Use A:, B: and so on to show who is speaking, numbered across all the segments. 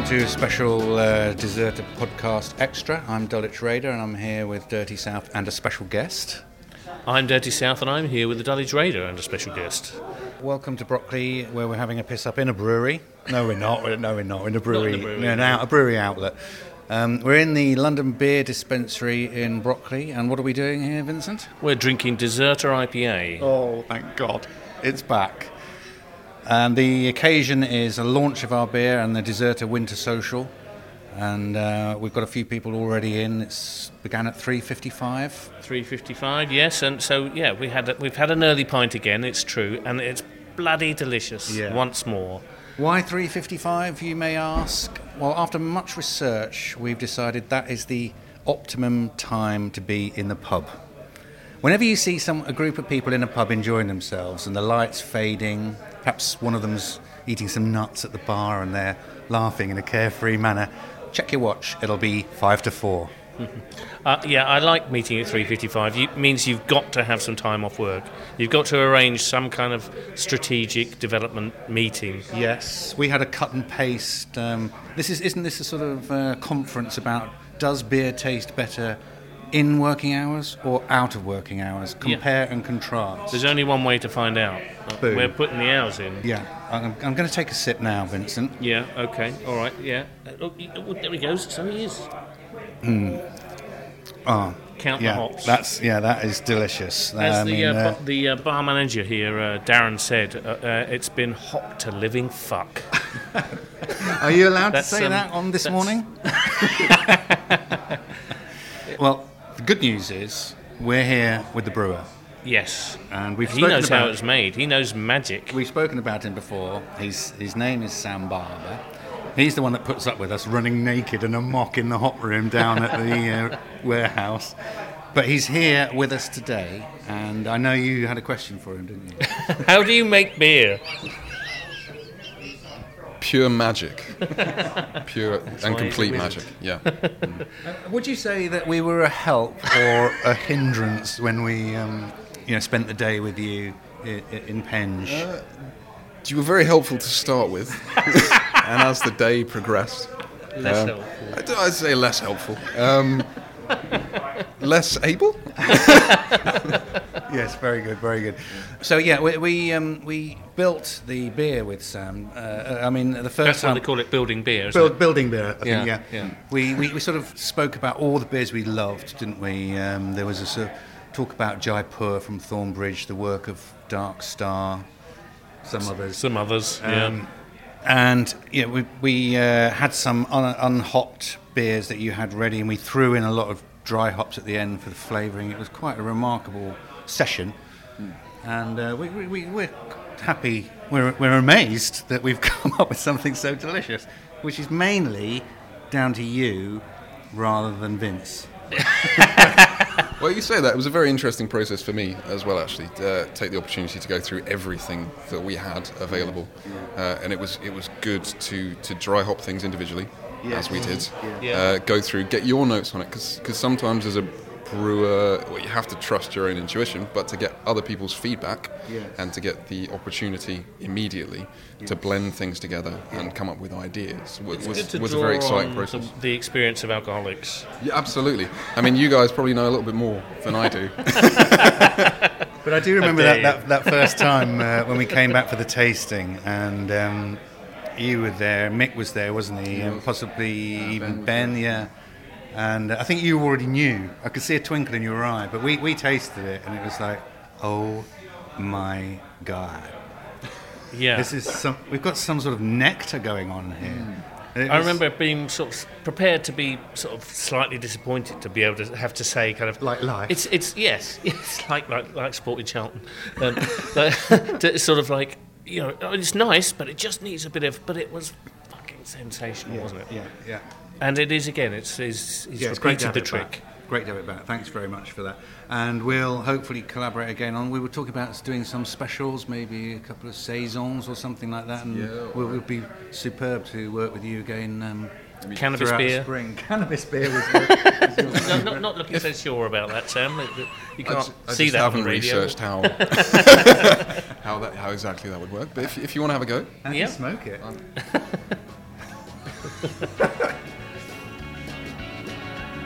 A: Welcome to special uh, Deserter Podcast Extra. I'm Dulwich Raider and I'm here with Dirty South and a special guest.
B: I'm Dirty South and I'm here with the Dulwich Raider and a special guest.
A: Welcome to Brockley, where we're having a piss up in a brewery. No, we're not. No, we're not. In a brewery.
B: In a brewery.
A: No, out, a brewery outlet. Um, we're in the London Beer Dispensary in Brockley. And what are we doing here, Vincent?
B: We're drinking Deserter IPA.
A: Oh, thank God. It's back. And the occasion is a launch of our beer and the dessert Deserter Winter Social. And uh, we've got a few people already in. It's began at 3.55.
B: 355, yes, and so yeah, we had a, we've had an early pint again. It's true, and it's bloody delicious.
A: Yeah.
B: Once more,
A: Why 3.55, you may ask? Well, after much research, we've decided that is the optimum time to be in the pub. Whenever you see some a group of people in a pub enjoying themselves and the lights fading, perhaps one of them's eating some nuts at the bar and they're laughing in a carefree manner, check your watch. It'll be five to four.
B: uh, yeah, I like meeting at 355. You, means you've got to have some time off work. You've got to arrange some kind of strategic development meeting.
A: Yes, we had a cut and paste. Um, this is isn't this a sort of uh, conference about does beer taste better in working hours or out of working hours? Compare and contrast.
B: There's only one way to find out.
A: Boom.
B: We're putting the hours in.
A: Yeah, I'm, I'm going to take a sip now, Vincent.
B: Yeah. Okay. All right. Yeah. Uh, Oh, oh, there he goes. So he is.
A: Oh,
B: Count
A: yeah,
B: the hops.
A: that's yeah, that is delicious.
B: As
A: I
B: the,
A: mean,
B: uh,
A: uh,
B: the uh, bar manager here, uh, Darren, said, uh, it's been hot to living fuck.
A: are you allowed to say
B: um,
A: that on this morning? well, the good news is we're here with the brewer,
B: yes.
A: and we've
B: He knows
A: about
B: how it's made. He knows magic.
A: We've spoken about him before. He's, his name is Sam Barber. He's the one that puts up with us running naked and amok in the hot room down at the uh, warehouse. But he's here with us today, and I know you had a question for him, didn't you?
B: How do you make beer?
C: Pure magic. Pure and
B: why he's a
C: complete magic. Yeah.
A: Would you say that we were a help or a hindrance when we, um, you know, spent the day with you in, in Penge?
C: You were very helpful to start with, and as the day progressed,
B: Less
C: um,
B: helpful.
C: I'd, I'd say less helpful. Um, less able?
A: Yes, very good, very good. So yeah, we we, um, we built the beer with Sam. Uh, I mean, the first
B: That's why
A: time
B: they call it building beer. isn't
A: Build,
B: it?
A: building beer, I think,
B: Yeah,
A: yeah.
B: yeah.
A: We, we, we sort of spoke about all the beers we loved, didn't we? Um, there was a sort of talk about Jaipur from Thornbridge, the work of Dark Star, some others.
B: Some others.
A: Um, and yeah, we, we uh, had some un, unhopped beers that you had ready, and we threw in a lot of dry hops at the end for the flavouring. It was quite a remarkable session, and uh, we, we, we, we're happy, we're, we're amazed that we've come up with something so delicious, which is mainly down to you rather than Vince.
C: Well, you say that. It was a very interesting process for me as well, actually, to uh, take the opportunity to go through everything that we had available. Uh, and it was it was good to, to dry hop things individually, as we did.
B: Yeah.
C: Uh, go through, get your notes on it, because sometimes as a brewer, well, you have to trust your own intuition, but to get other people's feedback
A: Yes.
C: and to get the opportunity immediately to blend things together and come up with ideas was,
B: It's
C: was,
B: good to
C: was a very exciting
B: on
C: process.
B: The, the experience of alcoholics.
C: Yeah, absolutely. I mean, you guys probably know a little bit more than I do.
A: But I do remember that, that, that first time uh, when we came back for the tasting, and um, you were there, Mick was there, wasn't he? And possibly even Ben, yeah. And I think you already knew. I could see a twinkle in your eye, but we, we tasted it, and it was like, oh my god,
B: Yeah.
A: this is some. We've got some sort of nectar going on here. It
B: I remember being sort of prepared to be sort of slightly disappointed to be able to have to say kind of
A: Like life.
B: It's it's yes, it's like like like Sporting Charlton, um, like, to sort of like you know it's nice, but it just needs a bit of. But it was fucking sensational, wasn't it?
A: Yeah, yeah.
B: And it is again. It's it's, it's
A: Yeah, it's great to
B: repeated
A: have
B: the trick.
A: back. Great to have it back. Thanks very much for that. And we'll hopefully collaborate again on. We were talking about doing some specials, maybe a couple of saisons or something like that, and
C: Yeah,
A: we'll, we'll be superb to work with you again. Um,
B: Cannabis
A: throughout the
B: beer.
A: spring. Cannabis beer was.
B: No, not, not looking so sure about that, Sam. That- that You can't
C: just, I
B: see
C: just
B: that I
C: haven't
B: radio.
C: researched how how that how exactly that would work. But if, if you want to have a go,
A: and
B: Yeah.
A: smoke it.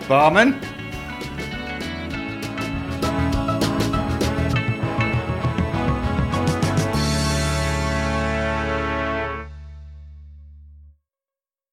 A: Barmen?